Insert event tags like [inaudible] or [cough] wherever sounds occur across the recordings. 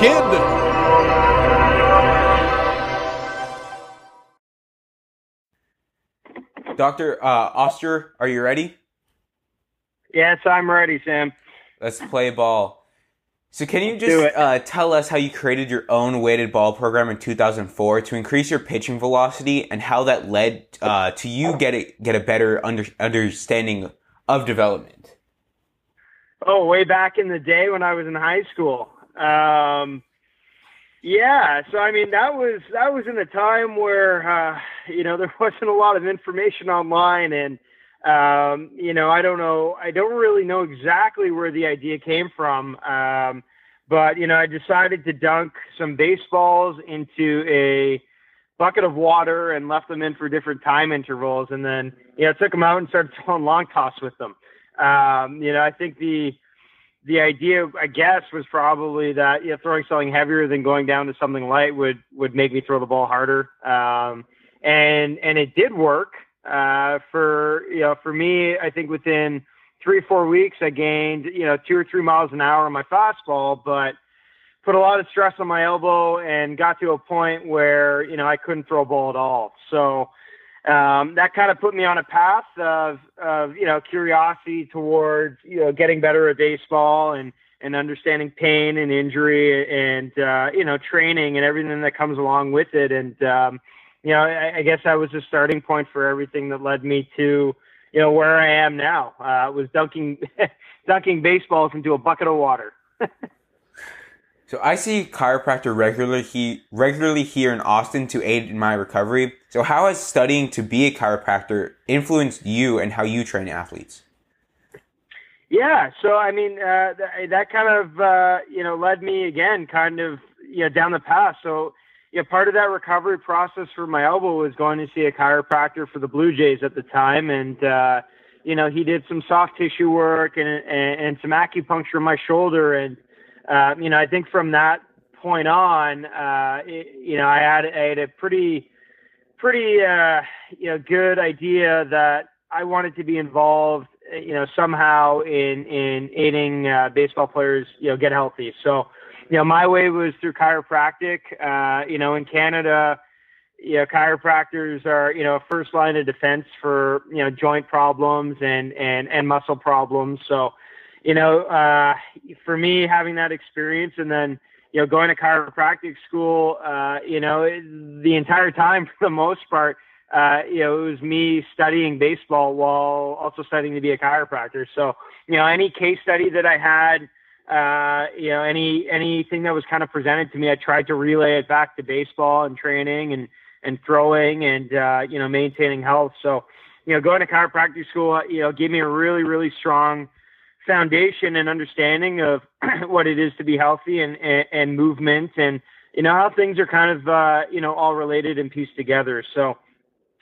kid. Dr. Uh, Oster, are you ready? Yes, I'm ready, Sam. Let's play ball. So, can you just uh, tell us how you created your own weighted ball program in 2004 to increase your pitching velocity and how that led uh, to you get a, get a better under, understanding of development? Oh, way back in the day when I was in high school. Um, yeah, so I mean that was that was in a time where uh, you know [laughs] there wasn't a lot of information online, and um, you know I don't know I don't really know exactly where the idea came from, um, but you know I decided to dunk some baseballs into a bucket of water and left them in for different time intervals, and then you know took them out and started [laughs] throwing long toss with them. Um, you know I think the the idea, I guess, was probably that you know, throwing something heavier than going down to something light would would make me throw the ball harder. Um, and and it did work uh, for you know for me. I think within three or four weeks, I gained you know two or three miles an hour on my fastball, but put a lot of stress on my elbow and got to a point where you know I couldn't throw a ball at all. So um, that kind of put me on a path of, of you know curiosity towards you know getting better at baseball and and understanding pain and injury and uh, you know training and everything that comes along with it and um, you know I, I guess that was a starting point for everything that led me to you know where I am now uh, was dunking [laughs] dunking baseballs into a bucket of water. [laughs] So I see chiropractor regularly he, regularly here in Austin to aid in my recovery. So how has studying to be a chiropractor influenced you and how you train athletes? Yeah, so I mean uh, th- that kind of uh, you know led me again kind of you know down the path. So you know part of that recovery process for my elbow was going to see a chiropractor for the Blue Jays at the time, and uh, you know he did some soft tissue work and and, and some acupuncture on my shoulder, and uh, you know I think from that point on, uh, it, you know I had I had a pretty pretty uh, you know good idea that I wanted to be involved you know somehow in in aiding uh, baseball players you know get healthy so you know my way was through chiropractic uh you know in canada you know chiropractors are you know first line of defense for you know joint problems and and and muscle problems so you know uh for me having that experience and then you know going to chiropractic school uh you know the entire time [laughs] for the most part uh, you know, it was me studying baseball while also studying to be a chiropractor. So, you know, any case study that I had, uh, you know, any anything that was kind of presented to me, I tried to relay it back to baseball and training and and throwing and uh, you know maintaining health. So, you know, going to chiropractic school, you know, gave me a really really strong foundation and understanding of [clears throat] what it is to be healthy and and, and movement and you know how things are kind of uh, you know all related and pieced together. So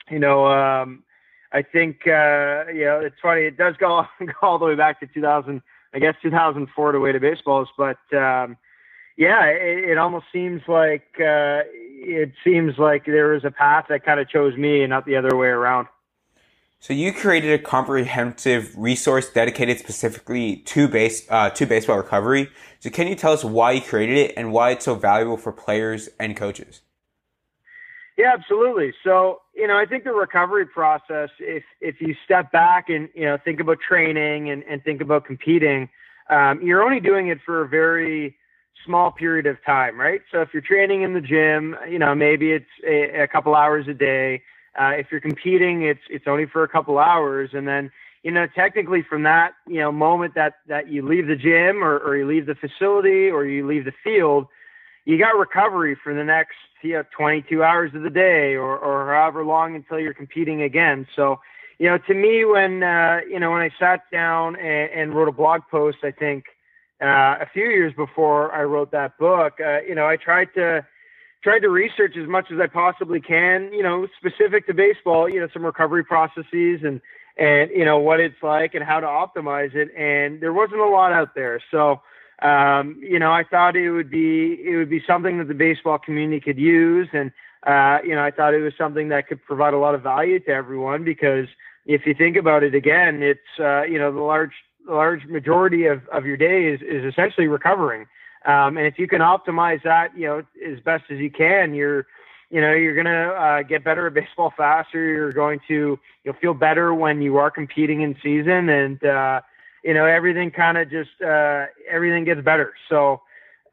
you know, um, I think, uh, you know, it's funny. It does go, [laughs] go all the way back to 2000, I guess 2004 to way to baseballs. But, um, yeah, it, it almost seems like, uh, it seems like there was a path that kind of chose me and not the other way around. So you created a comprehensive resource dedicated specifically to base uh, to baseball recovery. So can you tell us why you created it and why it's so valuable for players and coaches? Yeah, absolutely. So, you know, I think the recovery process, if if you step back and you know think about training and, and think about competing, um, you're only doing it for a very small period of time, right? So if you're training in the gym, you know, maybe it's a, a couple hours a day. Uh, if you're competing, it's it's only for a couple hours, and then you know, technically from that you know moment that that you leave the gym or, or you leave the facility or you leave the field, you got recovery for the next you know 22 hours of the day or or however long until you're competing again. So, you know, to me, when uh, you know when I sat down and, and wrote a blog post, I think uh, a few years before I wrote that book, uh, you know, I tried to tried to research as much as I possibly can, you know, specific to baseball, you know, some recovery processes and and you know what it's like and how to optimize it. And there wasn't a lot out there, so um, you know, I thought it would be it would be something that the baseball community could use, and uh, you know, I thought it was something that could provide a lot of value to everyone because if you think about it again, it's uh, you know the large large majority of, of your day is, is essentially recovering. Um, and if you can optimize that, you know, as best as you can, you're, you know, you're gonna uh, get better at [laughs] baseball faster. You're going to, you'll feel better when you are competing in season, and uh, you know, everything kind of just uh, everything gets better. So,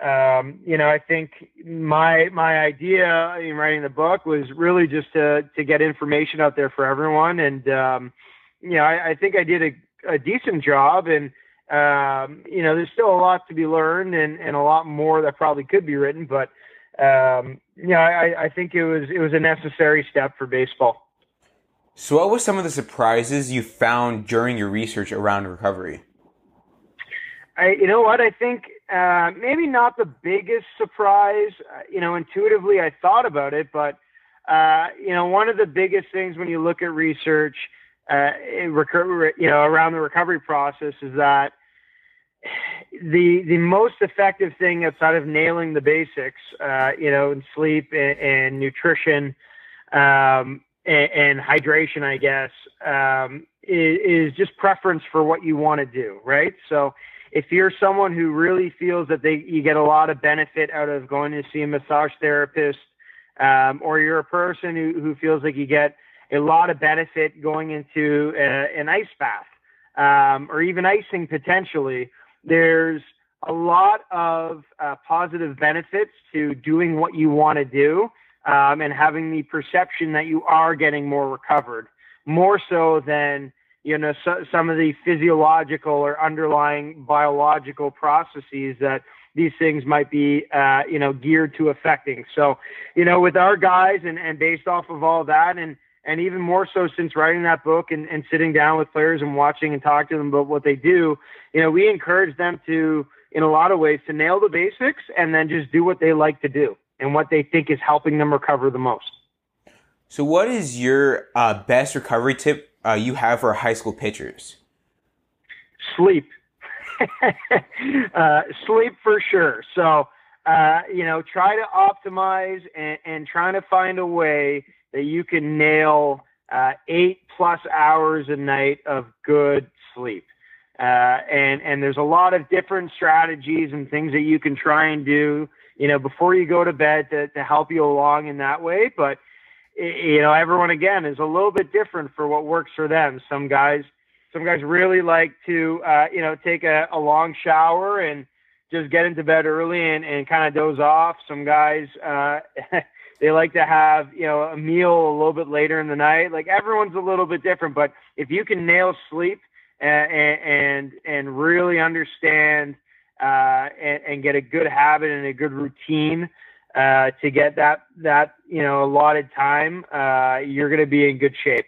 um, you know, I think my my idea in writing the book was really just to to get information out there for everyone, and um, you know, I, I think I did a, a decent job, and um, you know, there's still a lot to be learned, and and a lot more that probably could be written, but um, you know, I, I think it was it was a necessary step for baseball. So, what were some of the surprises you found during your research around recovery? I, you know what? I think uh, maybe not the biggest surprise. Uh, you know, intuitively I thought about it, but uh, you know, one of the biggest things when you look at research, uh, you know, around the recovery process is that the the most effective thing outside of nailing the basics, uh, you know, in sleep and, and nutrition um, and, and, hydration, I guess, um, is, is, just preference for what you want to do, right? So if you're someone who really feels that they you get a lot of benefit out of going to see a massage therapist, um, or you're a person who, who feels like you get a lot of benefit going into a, an ice bath, um, or even icing potentially, there's a lot of uh, positive benefits to doing what you want to do um, and having the perception that you are getting more recovered, more so than you know so, some of the physiological or underlying biological processes that these things might be uh, you know geared to affecting. So you know with our guys and, and based off of all that and and even more so since writing that book and, and sitting down with players and watching and talking to them about what they do, you know, we encourage them to, in a lot of ways, to nail the basics and then just do what they like to do and what they think is helping them recover the most. So, what is your uh, best recovery tip uh, you have for high school pitchers? Sleep. [laughs] uh, sleep for sure. So, uh, you know, try to optimize and, and trying to find a way that you can nail uh, eight plus hours a night of good sleep. Uh, and and there's a lot of different strategies and things that you can try and do, you know, before you go to bed to, to help you along in that way. But you know, everyone again is a little bit different for what works for them. Some guys, some guys really like to, uh, you know, take a, a long shower and just get into bed early and, and kind of doze off. Some guys, uh, [laughs] they like to have you know a meal a little bit later in the night. Like everyone's a little bit different, but if you can nail sleep and and, and really understand uh, and, and get a good habit and a good routine uh, to get that that you know allotted time, uh, you're going to be in good shape.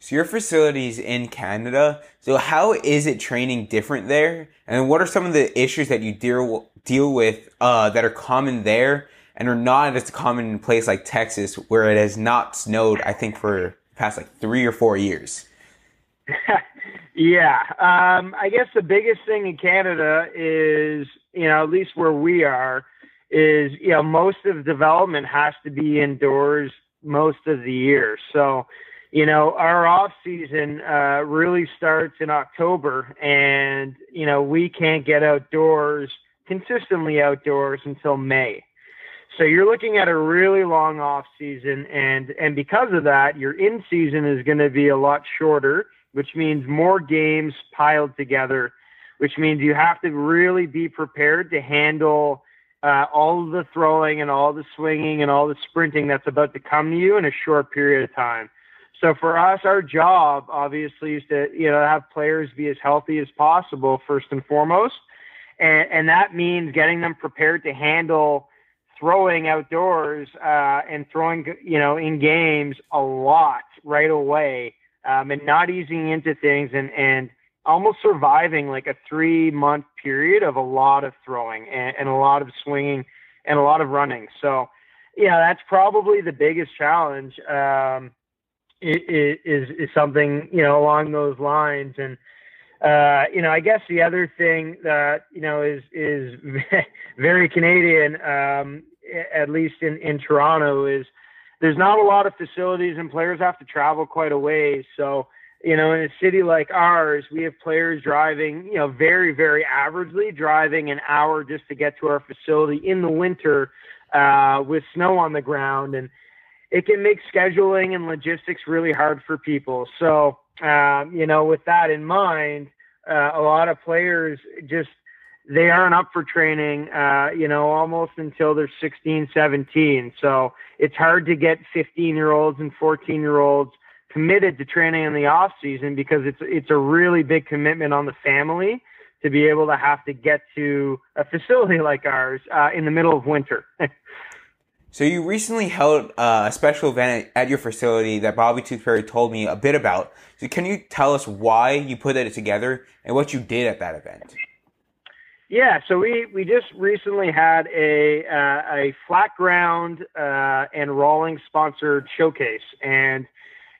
So your facilities in Canada. So how is it training different there? And what are some of the issues that you deal deal with uh, that are common there and are not as common in a place like Texas where it has not snowed, I think, for past like three or four years. [laughs] yeah. Um, I guess the biggest thing in Canada is, you know, at least where we are, is, you know, most of development has to be indoors most of the year. So, you know, our off season uh, really starts in October, and you know we can't get outdoors consistently outdoors until May. So you're looking at a really long off season, and and because of that, your in season is going to be a lot shorter, which means more games piled together, which means you have to really be prepared to handle uh, all the throwing and all the swinging and all the sprinting that's about to come to you in a short period of time. So for us, our job obviously is to you know have players be as healthy as possible first and foremost, and and that means getting them prepared to handle throwing outdoors uh, and throwing, you know, in games a lot right away, um, and not easing into things and and almost surviving like a three month period of a lot of throwing and, and a lot of swinging and a lot of running. So, yeah, that's probably the biggest challenge. Um, is is something you know along those lines and. Uh, you know, I guess the other thing that you know is is [laughs] very Canadian um, at least in, in Toronto, is there's not a lot of facilities and players have to travel quite a ways. So, you know, in a city like ours, we have players driving, you know, very, very averagely driving an hour just to get to our facility in the winter uh, with snow on the ground. And it can make scheduling and logistics really hard for people. So, um, you know, with that in mind, uh, a lot of players just they aren't up for training, uh, you know, almost until they're 16, 17. So it's hard to get 15 year olds and 14 year olds committed to training in the off season because it's it's a really big commitment on the family to be able to have to get to a facility [laughs] like ours uh, in the middle of winter. [laughs] so you recently held uh, a special event at your facility that Bobby Tewksbury told me a bit about. So can you tell us why you put it together and what you did at that event? Yeah, so we, we just recently had a uh, a Flatground uh, and Rawlings sponsored showcase, and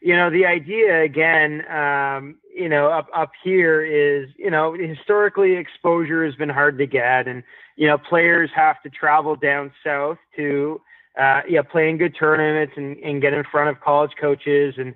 you know, the idea again, um, you know, up up here is, you know, historically exposure has been hard to get, and you know, players have to travel down south to, uh, yeah, play in good tournaments and, and get in front of college coaches, and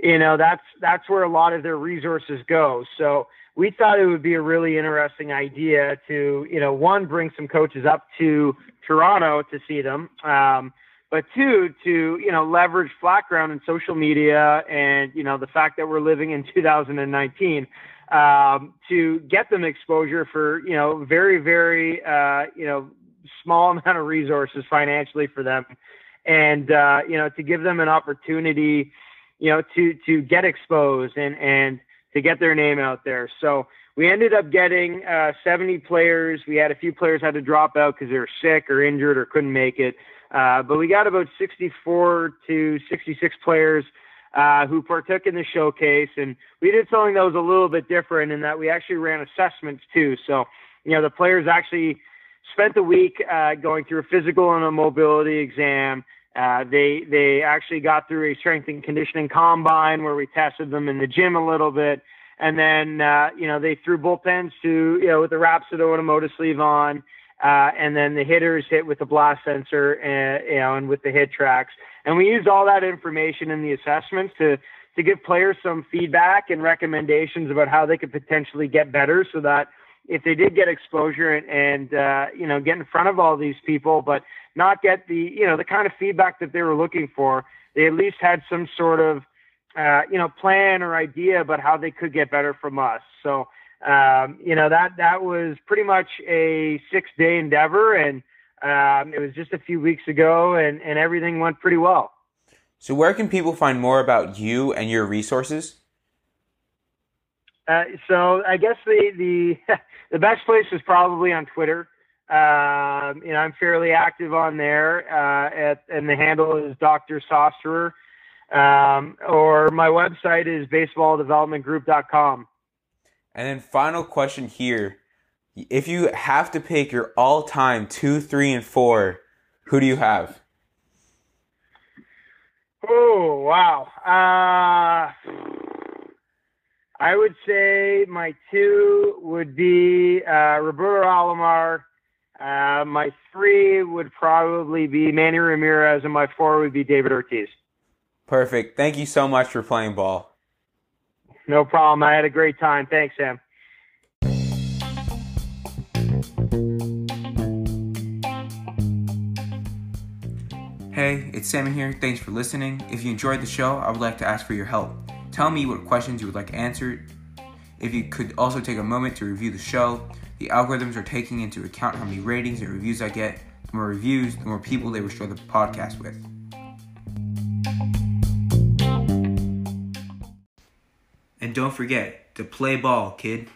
you know, that's that's where a lot of their resources go. So we thought it would be a really interesting idea to, you know, one bring some coaches up to Toronto to see them. Um, but two to you know leverage Flatground and social media and you know the fact that we're living in [laughs] 2019 um, to get them exposure for you know very very uh, you know small [laughs] amount of resources financially for them and uh, you know to give them an opportunity you know to to get exposed and and to get their name out there so we ended up getting uh, 70 players we had a few players had to drop out because they were sick or injured or couldn't make it uh, but we got about 64 to 66 players uh, who partook in the showcase, and we did something that was a little bit different in that we actually ran assessments too. So, you know, the players actually spent the week uh, going through a physical and a mobility exam. Uh, they they actually got through a strength and conditioning combine where we tested them in the gym a little bit, and then uh, you know they threw bullpens to you know with the Rapsodo and a Motus sleeve on. Uh, and then the hitters hit with the blast sensor and, you know, and with the HitTrax, And we used all that information in the assessments to, to give players some feedback and recommendations about how they could potentially get better so that if they did get exposure and, and uh, you know, get in front of all these people, but not get the, you know, the kind of feedback that they were looking for, they at least had some sort of, uh, you know, plan or idea about how they could get better from us. So, um, you know that that was pretty much a six day endeavor, and um, it was just a few weeks ago, and and everything went pretty well. So, where can people find more about you and your resources? Uh, so, I guess the the [laughs] the best place is probably on Twitter. Um, you know, I'm fairly active on there, uh, at, and the handle is Dr. Sosterer. Um, or my website is baseballdevelopmentgroup.com. And then final question here. If you have to pick your all time two, three, and four, who do you have? Oh, wow. Uh, I would say my two would be uh, Roberto Alomar. Uh, my three would probably be Manny Ramirez, and my four would be David Ortiz. Perfect. Thank you so much for playing ball. No problem. I had a great time. Thanks, Sam. Hey, it's Sammy here. Thanks for listening. If you enjoyed the show, I would like to ask for your help. Tell me what questions you would like answered. If you could also take a moment to review the show, the algorithms are taking into account how many ratings and reviews I get. The more reviews, the more people they will share the podcast with. And don't forget to play ball, kid.